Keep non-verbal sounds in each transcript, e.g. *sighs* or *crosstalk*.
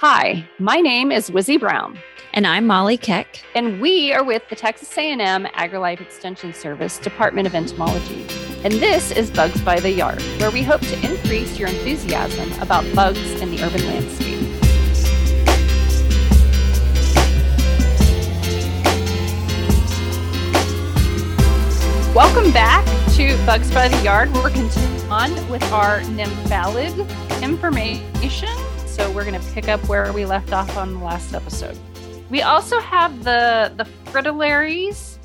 Hi, my name is Wizzie Brown. And I'm Molly Keck. And we are with the Texas A&M AgriLife Extension Service Department of Entomology. And this is Bugs by the Yard, where we hope to increase your enthusiasm about bugs in the urban landscape. Welcome back to Bugs by the Yard. We're continuing on with our nymphalid information. So we're going to pick up where we left off on the last episode. We also have the the fritillaries,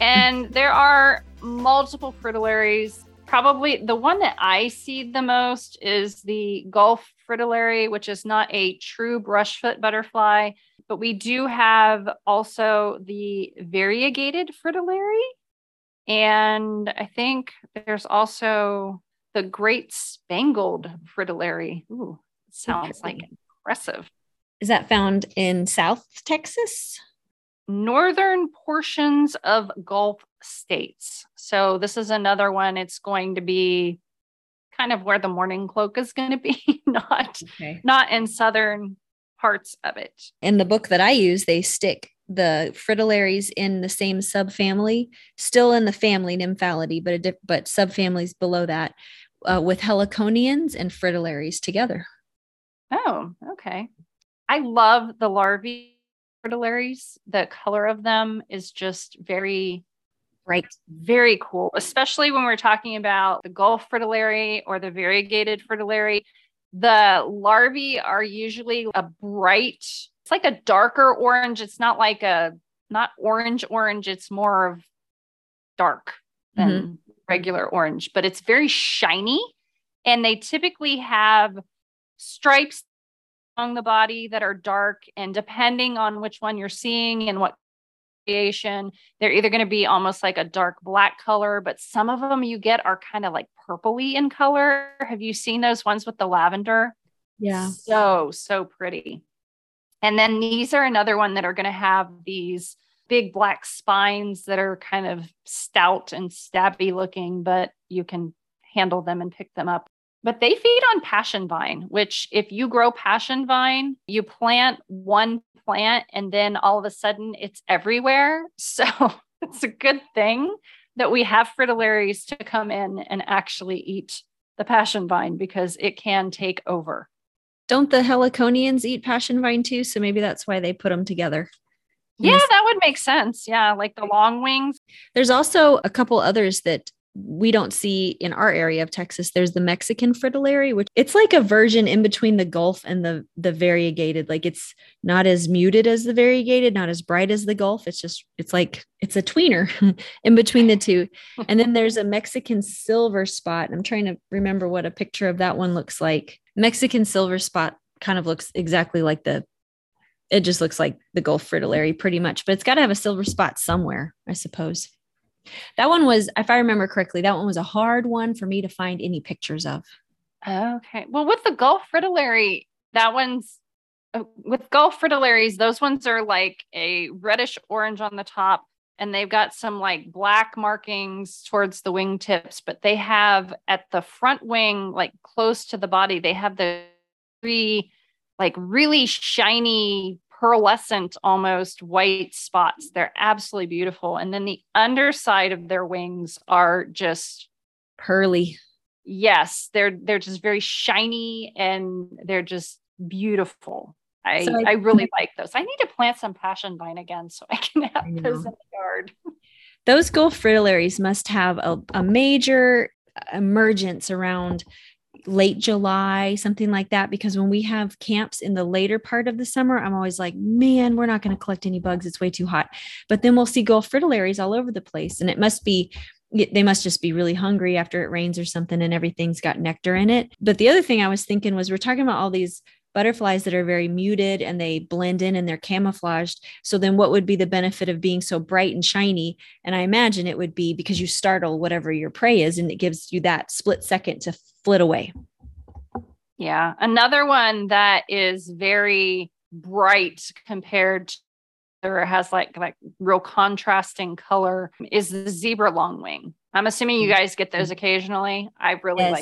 and hmm. there are multiple fritillaries. Probably the one that I see the most is the Gulf fritillary, which is not a true brushfoot butterfly, but we do have also the variegated fritillary. And I think there's also the great spangled fritillary. Ooh, sounds like impressive. Is that found in South Texas? Northern portions of Gulf states. So this is another one. It's going to be kind of where the mourning cloak is going to be, *laughs* not okay. not in southern parts of it. In the book that I use, they stick the fritillaries in the same subfamily, still in the family Nymphalidae, but a, but subfamilies below that, uh, with heliconians and fritillaries together. Oh, okay. I love the larvae fritillaries. The color of them is just very bright, very cool, especially when we're talking about the Gulf fritillary or the variegated fritillary. The larvae are usually a bright, it's like a darker orange. It's not like a not orange orange, it's more of dark than mm-hmm. regular orange, but it's very shiny and they typically have stripes along the body that are dark and depending on which one you're seeing and what creation they're either going to be almost like a dark black color but some of them you get are kind of like purpley in color. Have you seen those ones with the lavender? Yeah. So so pretty. And then these are another one that are going to have these big black spines that are kind of stout and stabby looking but you can handle them and pick them up but they feed on passion vine, which if you grow passion vine, you plant one plant and then all of a sudden it's everywhere. *laughs* So it's a good thing that we have fritillaries to come in and actually eat the passion vine because it can take over. Don't the heliconians eat passion vine too? So maybe that's why they put them together. Yeah, that would make sense. Yeah, like the long wings. There's also a couple others that we don't see in our area of Texas. There's the Mexican fritillary, which it's like a version in between the Gulf and the the variegated. Like it's not as muted as the variegated, not as bright as the Gulf. It's just it's like it's a tweener *laughs* in between the two. *laughs* And then there's a Mexican silver spot. I'm trying to remember what a picture of that one looks like. Mexican silver spot kind of looks exactly like the it just looks like the Gulf fritillary pretty much, but it's got to have a silver spot somewhere, I suppose. That one was, if I remember correctly, that one was a hard one for me to find any pictures of. Okay. Well, with the Gulf fritillary, that one's uh, with Gulf fritillaries, those ones are like a reddish orange on the top and they've got some like black markings towards the wingtips, but they have at the front wing, like close to the body, they have the three like really shiny pearlescent almost white spots. They're absolutely beautiful. And then the underside of their wings are just pearly. Yes, they're they're just very shiny and they're just beautiful. I, so I, I, really like those. I need to plant some passion vine again so I can have I those in the yard. Those Gulf fritillaries must have a, a major emergence around late July, something like that. Because when we have camps in the later part of the summer, I'm always like, man, we're not going to collect any bugs. It's way too hot. But then we'll see Gulf fritillaries all over the place. And it must be, they must just be really hungry after it rains or something and everything's got nectar in it. But the other thing I was thinking was we're talking about all these butterflies that are very muted and they blend in and they're camouflaged. So then what would be the benefit of being so bright and shiny? And I imagine it would be because you startle whatever your prey is and it gives you that split second to flit away. Yeah. Another one that is very bright compared to or has like like real contrasting color is the zebra longwing. I'm assuming you mm-hmm. guys get those occasionally. I really yes.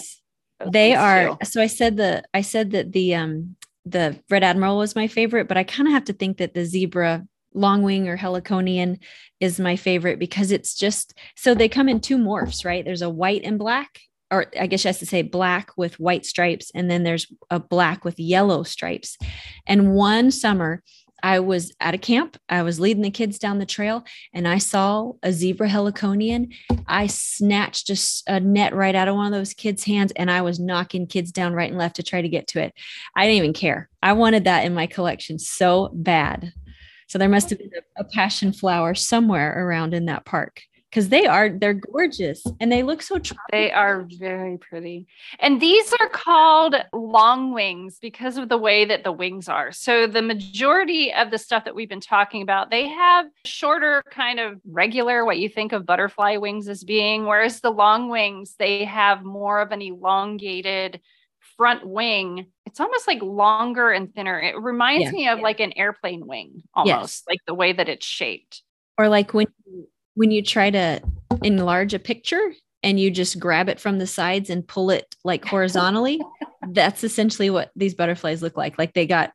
like they are too. so i said the i said that the um the red admiral was my favorite, but I kind of have to think that the zebra longwing or heliconian is my favorite because it's just so they come in two morphs, right? There's a white and black, or I guess you have to say black with white stripes, and then there's a black with yellow stripes. And one summer, I was at a camp. I was leading the kids down the trail and I saw a zebra heliconian. I snatched just a net right out of one of those kids' hands and I was knocking kids down right and left to try to get to it. I didn't even care. I wanted that in my collection so bad. So there must have been a, a passion flower somewhere around in that park because they are they're gorgeous and they look so tropical. they are very pretty and these are called long wings because of the way that the wings are so the majority of the stuff that we've been talking about they have shorter kind of regular what you think of butterfly wings as being whereas the long wings they have more of an elongated front wing it's almost like longer and thinner it reminds yeah. me of yeah. like an airplane wing almost yes. like the way that it's shaped or like when you when you try to enlarge a picture and you just grab it from the sides and pull it like *laughs* horizontally, that's essentially what these butterflies look like. Like they got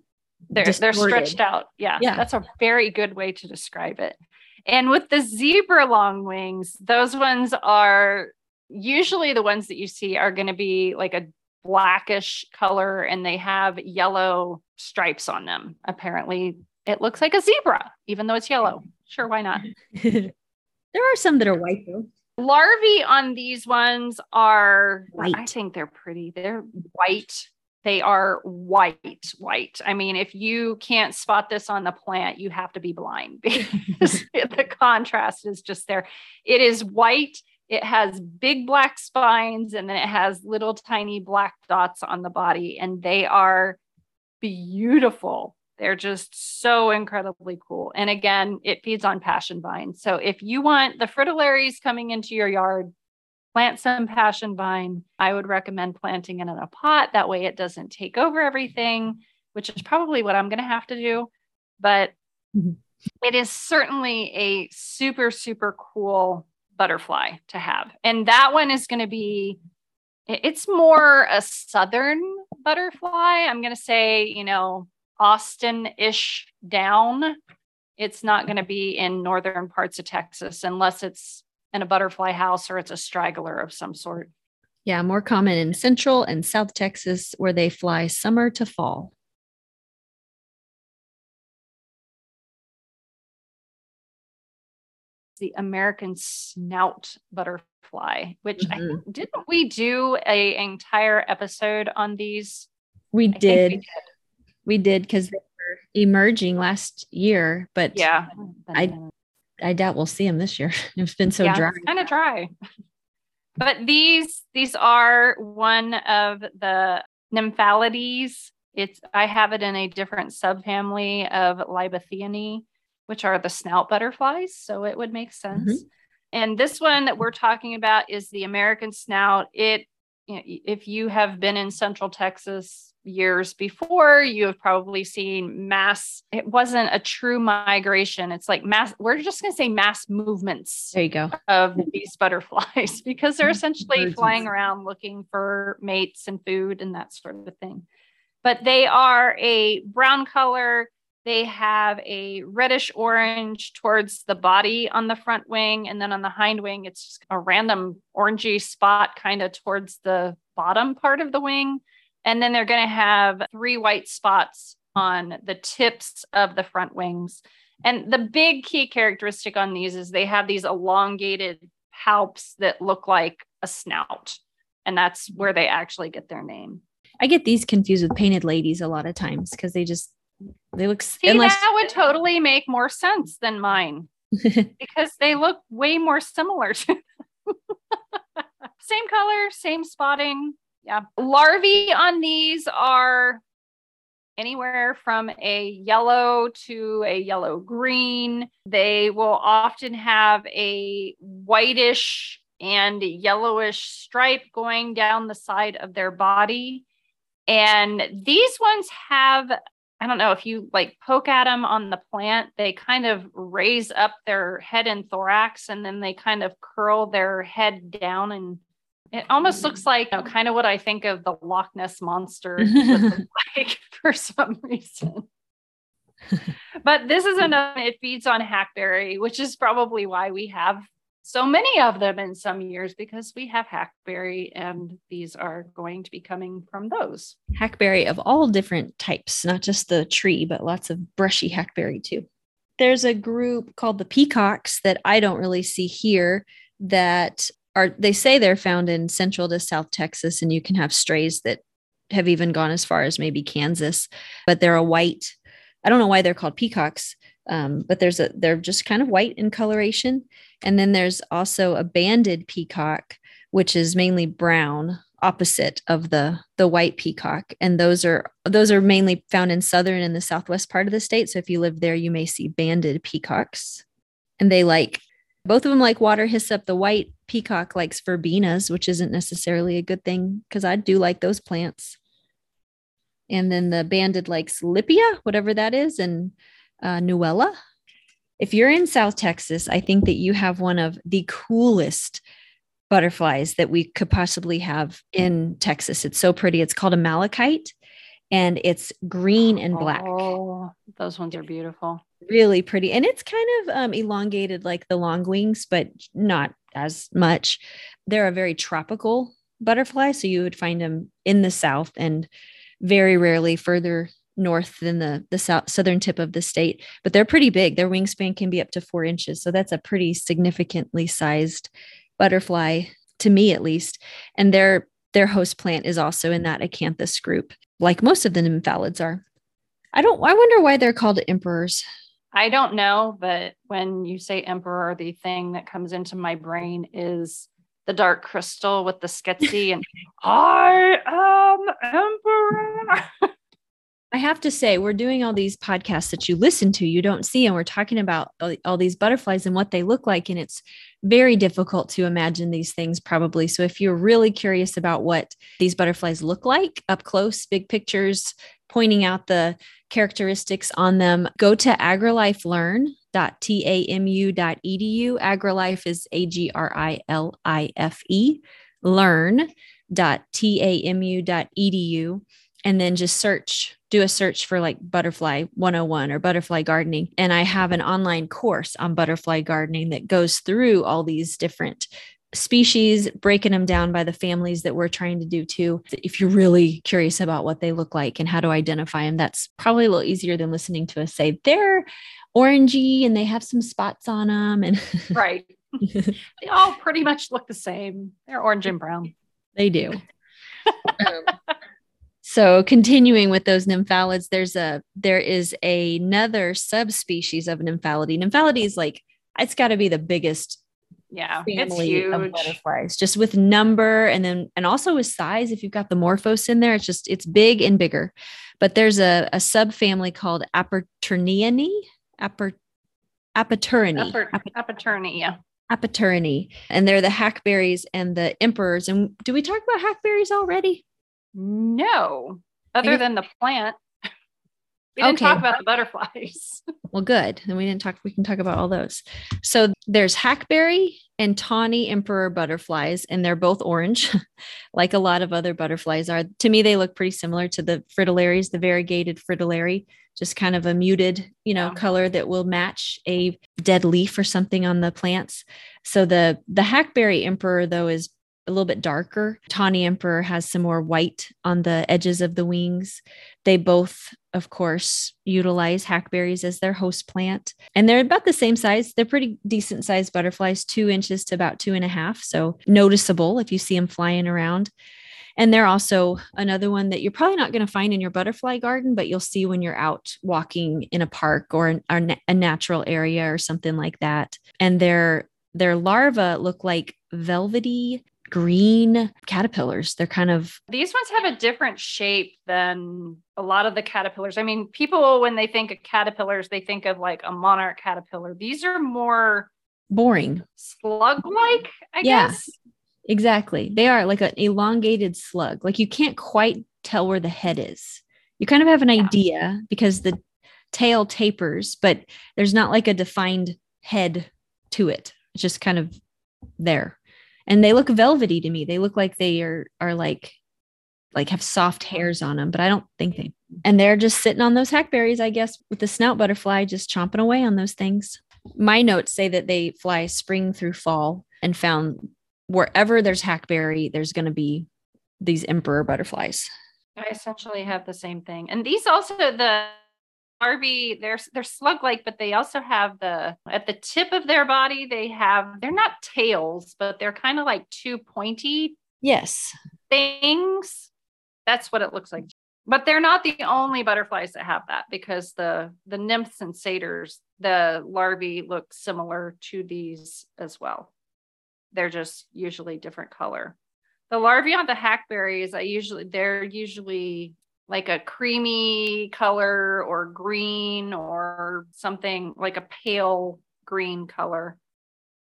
they're distorted. they're stretched out. Yeah, yeah. That's a very good way to describe it. And with the zebra long wings, those ones are usually the ones that you see are going to be like a blackish color and they have yellow stripes on them. Apparently, it looks like a zebra, even though it's yellow. Sure, why not? *laughs* There are some that are white though. Larvae on these ones are white. I think they're pretty. They're white. They are white, white. I mean, if you can't spot this on the plant, you have to be blind *laughs* because the contrast is just there. It is white. It has big black spines and then it has little tiny black dots on the body, and they are beautiful. They're just so incredibly cool. And again, it feeds on passion vine. So if you want the fritillaries coming into your yard, plant some passion vine. I would recommend planting it in a pot. That way it doesn't take over everything, which is probably what I'm going to have to do. But mm-hmm. it is certainly a super, super cool butterfly to have. And that one is going to be, it's more a southern butterfly. I'm going to say, you know, Austin ish down. It's not going to be in northern parts of Texas unless it's in a butterfly house or it's a straggler of some sort. Yeah, more common in central and south Texas where they fly summer to fall. The American snout butterfly, which mm-hmm. I, didn't we do a entire episode on these? We did. we did we did because they were emerging last year, but yeah, I I doubt we'll see them this year. *laughs* It's been so yeah, dry. Kind of dry. But these these are one of the nymphalides. It's I have it in a different subfamily of Libytheinae, which are the snout butterflies. So it would make sense. Mm-hmm. And this one that we're talking about is the American snout. It if you have been in Central Texas years before you have probably seen mass it wasn't a true migration. It's like mass we're just going to say mass movements there you go. of these *laughs* butterflies because they're mm-hmm. essentially flying around looking for mates and food and that sort of thing. But they are a brown color. They have a reddish orange towards the body on the front wing and then on the hind wing it's just a random orangey spot kind of towards the bottom part of the wing and then they're going to have three white spots on the tips of the front wings. And the big key characteristic on these is they have these elongated palps that look like a snout. And that's where they actually get their name. I get these confused with painted ladies a lot of times because they just they look See, unless- that would totally make more sense than mine *laughs* because they look way more similar to *laughs* same color, same spotting, yeah. Larvae on these are anywhere from a yellow to a yellow green. They will often have a whitish and yellowish stripe going down the side of their body. And these ones have, I don't know if you like poke at them on the plant, they kind of raise up their head and thorax and then they kind of curl their head down and It almost looks mm. like you know, kind of what I think of the Loch Ness monster *laughs* like *laughs* for some reason. but this is another, it feeds on hackberry, which is probably why we have so many of them in some years because we have hackberry and these are going to be coming from those. Hackberry of all different types, not just the tree, but lots of brushy hackberry too. There's a group called the peacocks that I don't really see here that are they say they're found in central to south Texas and you can have strays that have even gone as far as maybe Kansas, but they're a white I don't know why they're called peacocks, um, but there's a they're just kind of white in coloration. And then there's also a banded peacock, which is mainly brown, opposite of the the white peacock. And those are those are mainly found in southern and the southwest part of the state. So if you live there, you may see banded peacocks. And they like both of them like water hyssop. The white peacock likes verbenas, which isn't necessarily a good thing because I do like those plants and then the banded likes Lippia, whatever that is, and uh, Ruellia. If you're in South Texas, I think that you have one of the coolest butterflies that we could possibly have in Texas. It's so pretty. It's called a malachite and it's green and black. Oh, those ones are beautiful. Really pretty. And it's kind of um, elongated like the long wings, but not as much. They're a very tropical butterfly. So you would find them in the South and very rarely further north than the the south, southern tip of the state but they're pretty big their wingspan can be up to four inches so that's a pretty significantly sized butterfly to me at least and their their host plant is also in that acanthus group like most of the nymphalids are i don't i wonder why they're called emperors i don't know but when you say emperor the thing that comes into my brain is the dark crystal with the skitsy and *laughs* I am emperor. I have to say, we're doing all these podcasts that you listen to, you don't see, and we're talking about all, all, these butterflies and what they look like. And it's very difficult to imagine these things, probably. So, if you're really curious about what these butterflies look like up close, big pictures, pointing out the characteristics on them, go to AgriLife Learn agriLife.tamu.edu. AgriLife is A G R I L I F E. Learn.tamu.edu. And then just search, do a search for like butterfly 101 or butterfly gardening. And I have an online course on butterfly gardening that goes through all these different species, breaking them down by the families that we're trying to do too. If you're really curious about what they look like and how to identify them, that's probably a little easier than listening to us say they're orangey and they have some spots on them and *laughs* right. They all pretty much look the same. They're orange and brown. They do. Um, so continuing with those nymphalids there's a there is another subspecies of nymphalidae. Nymphalidae is like it's got to be the biggest yeah it's huge. of butterflies just with number and then and also with size if you've got the morphos in there it's just it's big and bigger but there's a, a subfamily called aperturnianae Aper, Apaturinae. Aper, yeah. Apaturinae. And they're the hackberries and the emperors. And do we talk about hackberries already? No, other than the plant. We didn't okay. talk about the butterflies. *laughs* well, good. Then we didn't talk, we can talk about all those. So there's hackberry and tawny emperor butterflies, and they're both orange, *laughs* like a lot of other butterflies are. To me, they look pretty similar to the fritillaries, the variegated fritillary just kind of a muted, you know, yeah. color that will match a dead leaf or something on the plants. So the the hackberry emperor though is a little bit darker. Tawny Emperor has some more white on the edges of the wings. They both, of course, utilize hackberries as their host plant. And they're about the same size. They're pretty decent sized butterflies, two inches to about two and a half. So noticeable if you see them flying around. And they're also another one that you're probably not going to find in your butterfly garden, but you'll see when you're out walking in a park or, an, a natural area or something like that. And their their larvae look like velvety green caterpillars. They're kind of these ones have a different shape than a lot of the caterpillars. I mean, people when they think of caterpillars, they think of like a monarch caterpillar. These are more boring, slug like, I yeah. guess. Exactly. They are like an elongated slug. Like you can't quite tell where the head is. You kind of have an yeah. idea because the tail tapers, but there's not like a defined head to it. It's just kind of there. And they look velvety to me. They look like they are are like like have soft hairs on them, but I don't think they. And they're just sitting on those hackberries, I guess, with the snout butterfly just chomping away on those things. My notes say that they fly spring through fall and found wherever there's hackberry, there's going to be these emperor butterflies. I essentially have the same thing. And these also the larvae, they're they're slug-like, but they also have the at the tip of their body, they have they're not tails, but they're kind of like two pointy yes things. That's what it looks like. But they're not the only butterflies that have that because the the nymphs and satyrs, the larvae look similar to these as well. They're just usually different color. The larvae on the hackberries, I usually they're usually like a creamy color or green or something like a pale green color.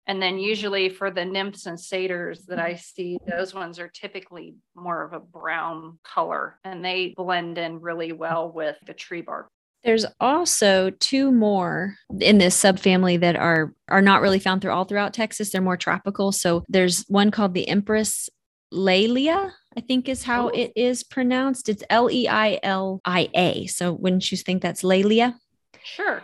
And then mm-hmm. usually for the nymphs and satyrs that I mm-hmm. see, those ones are typically more of a brown color and they blend in really well with the tree bark. There's also two more in this subfamily that are are not really found through all throughout Texas. They're more tropical. So there's one called the Empress Leilia, I think is how oh. it is pronounced. It's L E I L I A. So wouldn't you think that's Leilia? Sure.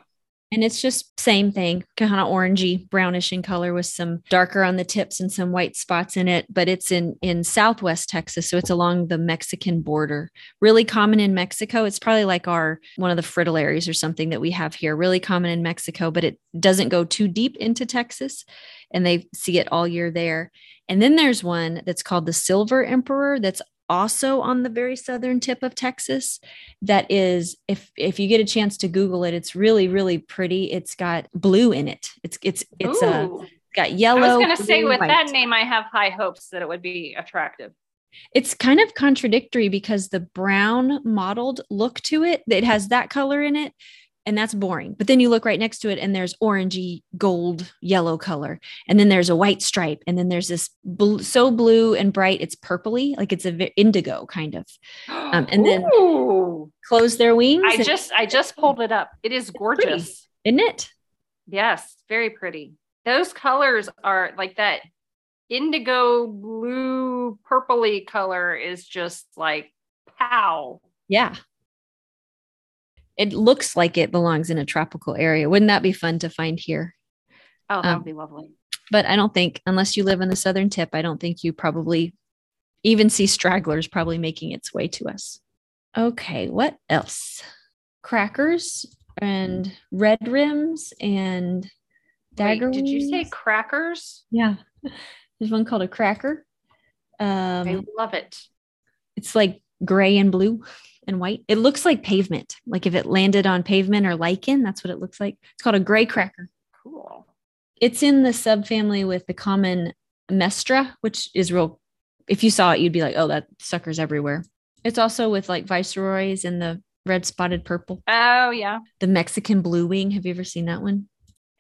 And it's just same thing, kind of orangey, brownish in color with some darker on the tips and some white spots in it. But it's in in Southwest Texas, so it's along the Mexican border. Really common in Mexico. It's probably like our one of the fritillaries or something that we have here. Really common in Mexico, but it doesn't go too deep into Texas, and they see it all year there. And then there's one that's called the Silver Emperor that's also on the very southern tip of Texas that is if if you get a chance to google it it's really really pretty it's got blue in it it's it's it's Ooh. uh got yellow I was going to say with white. that name I have high hopes that it would be attractive it's kind of contradictory because the brown mottled look to it it has that color in it and that's boring. But then you look right next to it and there's orangey gold yellow color. And then there's a white stripe. And then there's this blue, so blue and bright, it's purpley, like it's a indigo kind of. *gasps* Um, and then Ooh. close their wings. I just, I just pulled it up. It is gorgeous. Pretty, isn't it? Yes, very pretty. Those colors are like that indigo blue purpley color is just like pow. Yeah it looks like it belongs in a tropical area. Wouldn't that be fun to find here? Oh, that would um, be lovely. But I don't think, unless you live in the southern tip, I don't think you probably even see stragglers probably making its way to us. Okay, what else? Crackers and red rims and dagger. Wait, did you say crackers? Yeah, there's one called a cracker. Um, I love it. It's like gray and blue and white. It looks like pavement, like if it landed on pavement or lichen, that's what it looks like. It's called a gray cracker. Cool. It's in the subfamily with the common mestra, which is real. If you saw it, you'd be like, oh, that sucker's everywhere. It's also with like viceroys and the red spotted purple. Oh, yeah. The Mexican blue wing. Have you ever seen that one?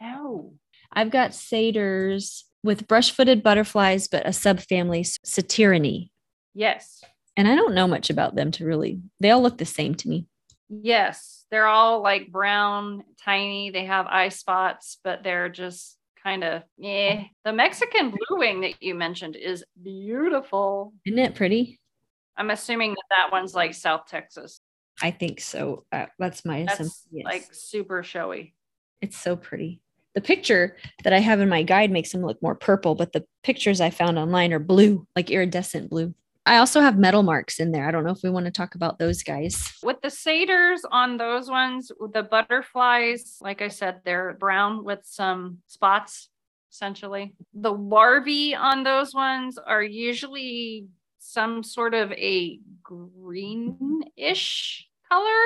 No. I've got satyrs with brush footed butterflies, but a subfamily, Satyrinae. Yes. And I don't know much about them to really, they all look the same to me. Yes. They're all like brown, tiny. They have eye spots, but they're just kind of, yeah. The Mexican blue wing that you mentioned is beautiful. Isn't it pretty? I'm assuming that that one's like South Texas. I think so. Uh, that's my that's assumption. Yes. Like super showy. It's so pretty. The picture that I have in my guide makes them look more purple, but the pictures I found online are blue, like iridescent blue. I also have metal marks in there. I don't know if we want to talk about those guys. With the satyrs on those ones, the butterflies, like I said, they're brown with some spots essentially. The larvae on those ones are usually some sort of a greenish color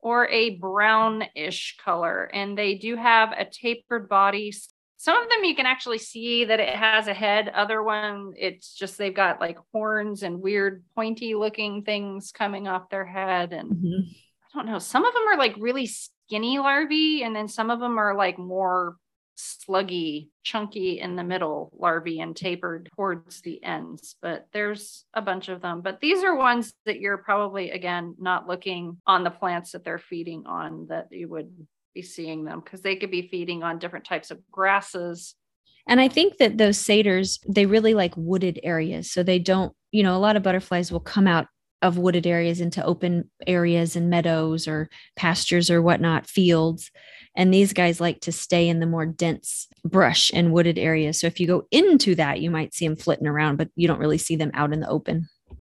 or a brownish color. And they do have a tapered body some of them you can actually see that it has a head. Other one it's just they've got like horns and weird pointy looking things coming off their head and mm-hmm. i don't know. Some of them are like really skinny larvae and then some of them are like more sluggy chunky in the middle larvae and tapered towards the ends but there's a bunch of them. But these are ones that you're probably again not looking on the plants that they're feeding on that you would be seeing them because they could be feeding on different types of grasses. And I think that those satyrs, they really like wooded areas. So they don't, you know, a lot of butterflies will come out of wooded areas into open areas and meadows or pastures or whatnot, fields. And these guys like to stay in the more dense brush and wooded areas. So if you go into that, you might see them flitting around, but you don't really see them out in the open.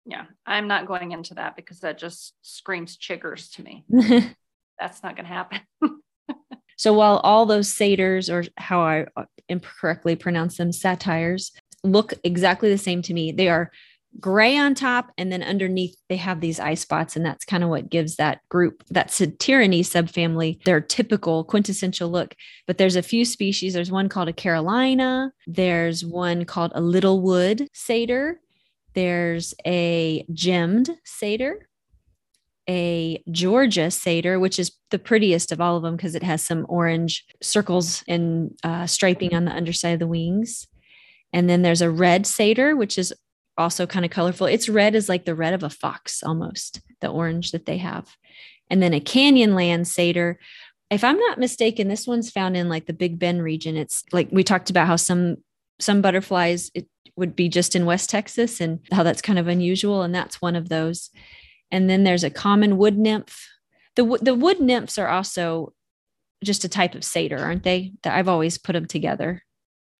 Yeah, I'm not going into that because that just screams chiggers to me. *laughs* That's not going to happen. *laughs* so while all those satyrs, or how I uh, incorrectly pronounce them, satires, look exactly the same to me, they are gray on top and then underneath they have these eye spots and that's kind of what gives that group that Satyrinae subfamily their typical quintessential look. But there's a few species. There's one called a carolina. There's one called a littlewood satyr. There's a gemmed satyr a Georgia satyr, which is the prettiest of all of them because it has some orange circles and uh, striping on the underside of the wings. And then there's a red satyr, which is also kind of colorful. It's red is like the red of a fox almost, the orange that they have. And then a canyonland satyr. If I'm not mistaken, this one's found in like the Big Bend region. It's like we talked about how some some butterflies it would be just in West Texas and how that's kind of unusual and that's one of those. And then there's a common wood nymph. The the wood nymphs are also just a type of satyr, aren't they? I've always put them together.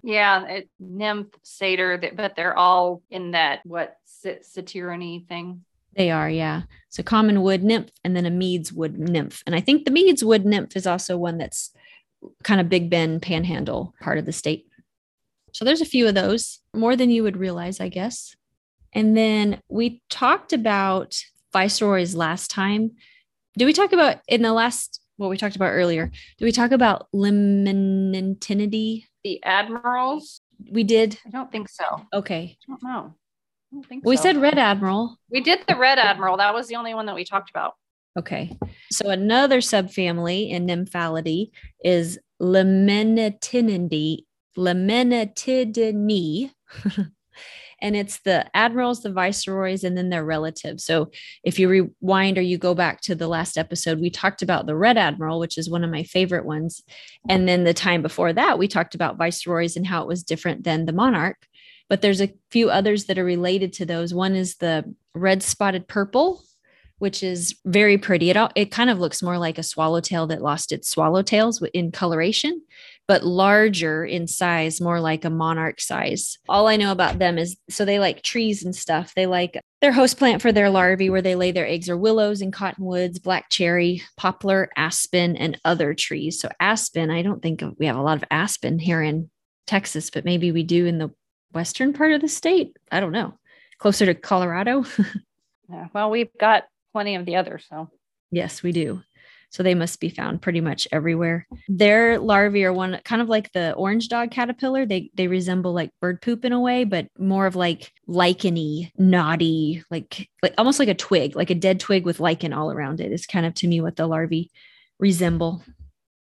Yeah, it, nymph, satyr, but they're all in that what Satyrinae thing. They are, yeah. So common wood nymph and then a Mead's wood nymph. And I think the Mead's wood nymph is also one that's kind of Big Bend panhandle part of the state. So there's a few of those, more than you would realize, I guess. And then we talked about viceroys last time. Did we talk about in the last what we talked about earlier? Did we talk about liminentinity? The admirals? We did. I don't think so. Okay. I don't know. I don't think we so. said red admiral. We did the red admiral. That was the only one that we talked about. Okay. So another subfamily in nymphalidae is Limenitinidae, Limenitidae. *laughs* and it's the admirals, the viceroys, and then their relatives. So if you rewind or you go back to the last episode, we talked about the Red Admiral, which is one of my favorite ones. And then the time before that, we talked about viceroys and how it was different than the monarch. But there's a few others that are related to those. One is the red spotted purple, which is very pretty. It, all, it kind of looks more like a swallowtail that lost its swallowtails in coloration but larger in size, more like a monarch size. All I know about them is so they like trees and stuff. They like their host plant for their larvae where they lay their eggs are willows and cottonwoods, black cherry, poplar, aspen, and other trees. So aspen, I don't think we have a lot of aspen here in Texas, but maybe we do in the western part of the state. I don't know. Closer to Colorado. *laughs* yeah, well, we've got plenty of the others, so yes, we do. So they must be found pretty much everywhere. Their larvae are one kind of like the orange dog caterpillar. They they resemble like bird poop in a way, but more of like licheny, knotty, like like almost like a twig, like a dead twig with lichen all around it is kind of to me what the larvae resemble.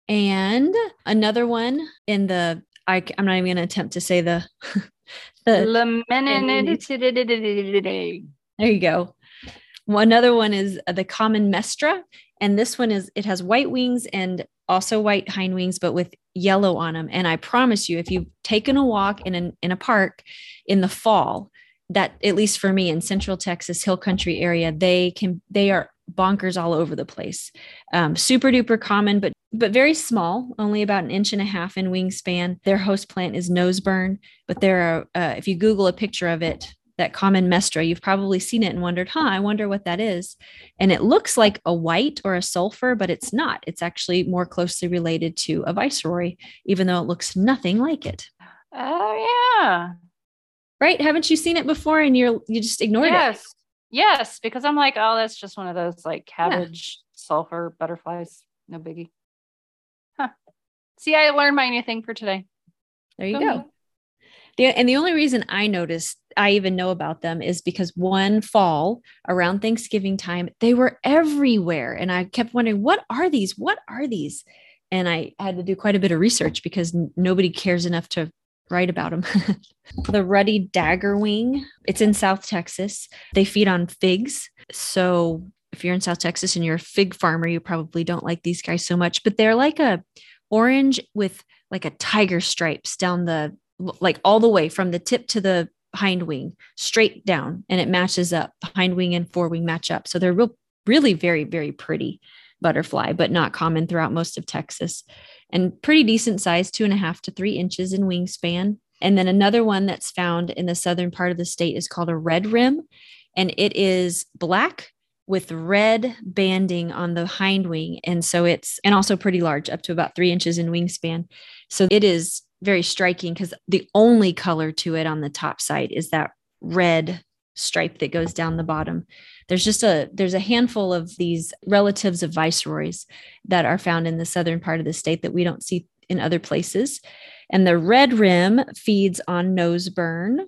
And another one in the I, I'm not even going to attempt to say the *laughs* the there you go. Another one is the common mestra, and this one is, it has white wings and also white hind wings, but with yellow on them. And I promise you, if you've taken a walk in, an, in a park in the fall, that at least for me in central Texas, hill country area, they can, they are bonkers all over the place. Um, super duper common, but but very small, only about an inch and a half in wingspan. Their host plant is noseburn, but there are, uh, if you Google a picture of it, that common mestra, you've probably seen it and wondered, huh, I wonder what that is. And it looks like a white or a sulfur, but it's not. It's actually more closely related to a viceroy, even though it looks nothing like it. Oh yeah. Right? Haven't you seen it before and you're you just ignored yes. it? Yes, Yes, because I'm like, oh, that's just one of those like cabbage yeah. sulfur butterflies. No biggie. Huh. See, I learned my new thing for today. There you go. go. The, and the only reason I noticed I even know about them is because one fall around Thanksgiving time, they were everywhere. And I kept wondering, what are these? What are these? And I had to do quite a bit of research because n- nobody cares enough to write about them. *laughs* the ruddy dagger wing, it's in South Texas. They feed on figs. So if you're in South Texas and you're a fig farmer, you probably don't like these guys so much, but they're like a orange with like a tiger stripes down the like all the way from the tip to the hind wing straight down and it matches up. Hind wing and forewing match up. So they're real really very very pretty butterfly but not common throughout most of texas. And pretty decent size two and a half to three inches in wingspan. And then another one that's found in the southern part of the state is called a red rim. And it is black with red banding on the hind wing. And so it's, and also pretty large, up to about three inches in wingspan. So it is very striking because the only color to it on the top side is that red stripe that goes down the bottom. There's just a there's a handful of these relatives of viceroys that are found in the southern part of the state that we don't see in other places. And the red rim feeds on nose burn.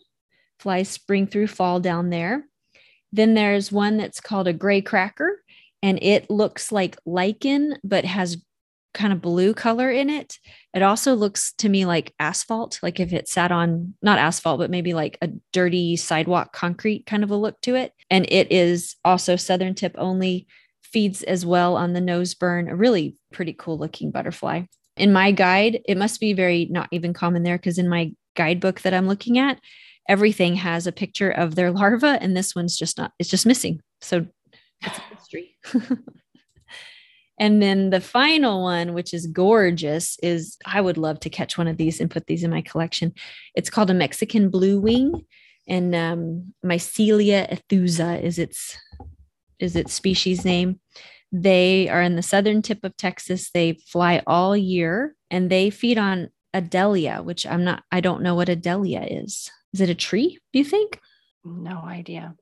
Flies spring through fall down there. Then there's one that's called a gray cracker, and it looks like lichen, but has kind of blue color in it. It also looks to me like asphalt, like if it sat on not asphalt, but maybe like a dirty sidewalk concrete kind of a look to it. And it is also southern tip only, feeds as well on the nose burn, a really pretty cool looking butterfly. In my guide, it must be very not even common there because in my guidebook that I'm looking at, everything has a picture of their *laughs* larva and this one's just not it's just missing so it's a *sighs* mystery *laughs* and then the final one which is gorgeous is i would love to catch one of these and put these in my collection it's called a mexican blue wing and um, Myscelia ethusa is its is its species name they are in the southern tip of texas they fly all year and they feed on adelia which i'm not i don't know what adelia is is it a tree, do you think? No idea.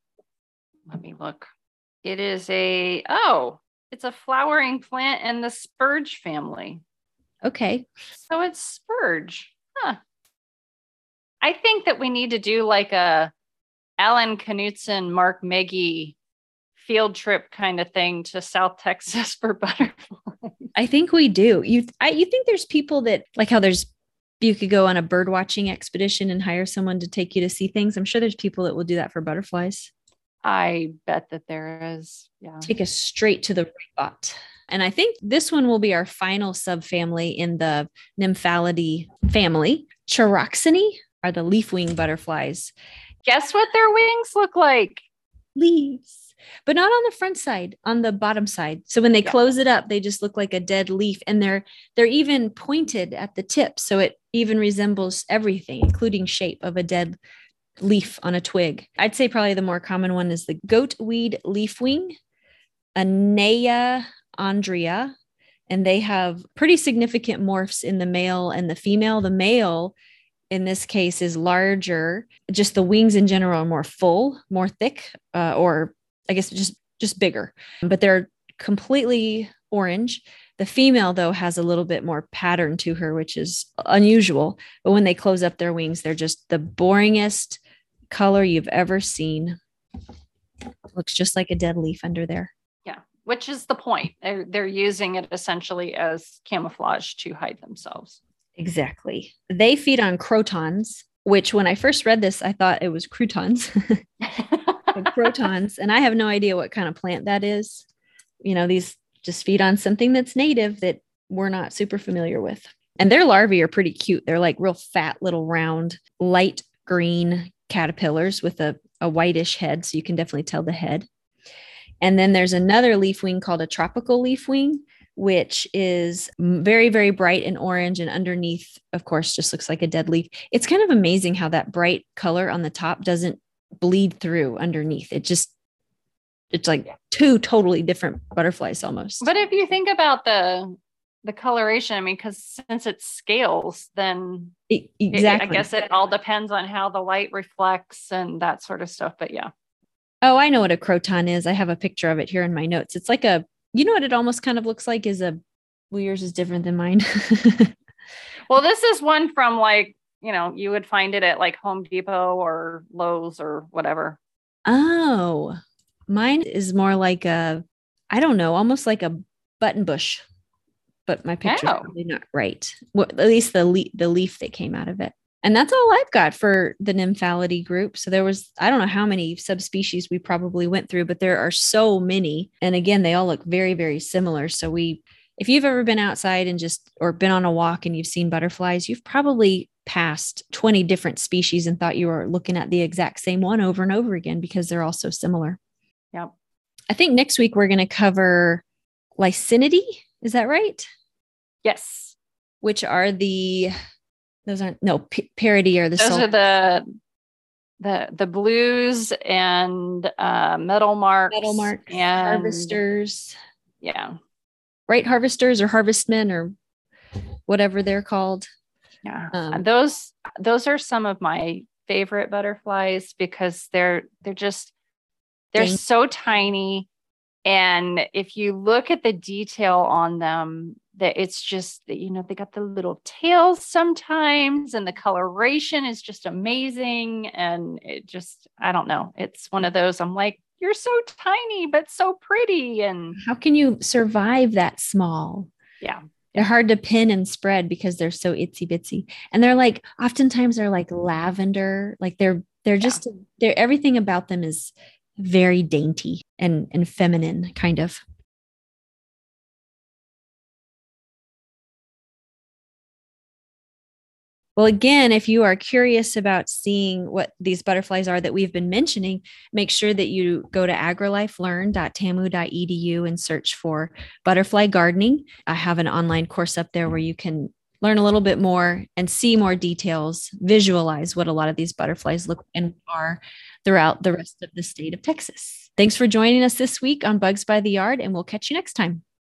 Let me look. It is a, oh, it's a flowering plant in the spurge family. Okay. So it's spurge. Huh. I think that we need to do like a Allen Knutson, Mark Meggie field trip kind of thing to South Texas *laughs* for butterflies. I think we do. You I, you think there's people that like how there's you could go on a bird watching expedition and hire someone to take you to see things. I'm sure there's people that will do that for butterflies. I bet that there is. Yeah. Take us straight to the robot. And I think this one will be our final subfamily in the Nymphalidae family. Charaxinae are the leaf wing butterflies. Guess what their wings look like? Leaves but not on the front side, on the bottom side. So when they yeah. close it up, they just look like a dead leaf and they're they're even pointed at the tip. So it even resembles everything, including shape of a dead leaf on a twig. I'd say probably the more common one is the goatweed leafwing, Anaea andria, and they have pretty significant morphs in the male and the female. The male in this case is larger just the wings in general are more full more thick uh, or I guess just just bigger, but they're completely orange. The female, though, has a little bit more pattern to her, which is unusual. But when they close up their wings, they're just the boringest color you've ever seen. Looks just like a dead leaf under there. Yeah, which is the point. They're, they're using it essentially as camouflage to hide themselves. Exactly. They feed on crotons, which when I first read this, I thought it was croutons. *laughs* *laughs* crotons, and I have no idea what kind of plant that is. You know, these just feed on something that's native that we're not super familiar with. And their larvae are pretty cute. They're like real fat, little round, light green caterpillars with a, a whitish head. So you can definitely tell the head. And then there's another leaf wing called a tropical leaf wing, which is very, very bright and orange. And underneath, of course, just looks like a dead leaf. It's kind of amazing how that bright color on the top doesn't bleed through underneath. It just it's like two totally different butterflies almost. But if you think about the the coloration, I mean, because since it scales, then it, exactly. It, I guess it all depends on how the light reflects and that sort of stuff. But yeah. Oh, I know what a croton is. I have a picture of it here in my notes. It's like a, you know what it almost kind of looks like is a, well, yours is different than mine. *laughs* well, this is one from like you know, you would find it at like Home Depot or Lowe's or whatever. Oh, mine is more like a, I don't know, almost like a button bush, but my picture oh. probably not right. Well, at least the le- the leaf that came out of it. And that's all I've got for the Nymphalidae group. So there was, I don't know how many subspecies we probably went through, but there are so many. And again, they all look very, very similar. So we, if you've ever been outside and just, or been on a walk and you've seen butterflies, you've probably past 20 different species and thought you were looking at the exact same one over and over again because they're all so similar. Yep. I think next week we're going to cover Lycaenidae. Is that right? Yes. Which are the those aren't no p- parody or the those sul- are the the the blues and uh, metal marks, metal marks, and harvesters. Yeah, right. Harvesters or harvestmen or whatever they're called. Yeah, um, those those are some of my favorite butterflies because they're they're just they're dang. so tiny. And if you look at the detail on them that it's just that you know they got the little tails sometimes and the coloration is just amazing. And it just i don't know. It's one of those i'm like you're so tiny but so pretty. And how can you survive that small? Yeah. They're hard to pin and spread because they're so itsy bitsy. And they're like oftentimes they're like lavender like they're they're just yeah. they're everything about them is very dainty and and feminine kind of Well, again, if you are curious about seeing what these butterflies are that we've been mentioning, make sure that you go to agrilifelearn.tamu.edu and search for butterfly gardening. I have an online course up there where you can learn a little bit more and see more details, visualize what a lot of these butterflies look and are throughout the rest of the state of Texas. Thanks for joining us this week on Bugs by the Yard, and we'll catch you next time.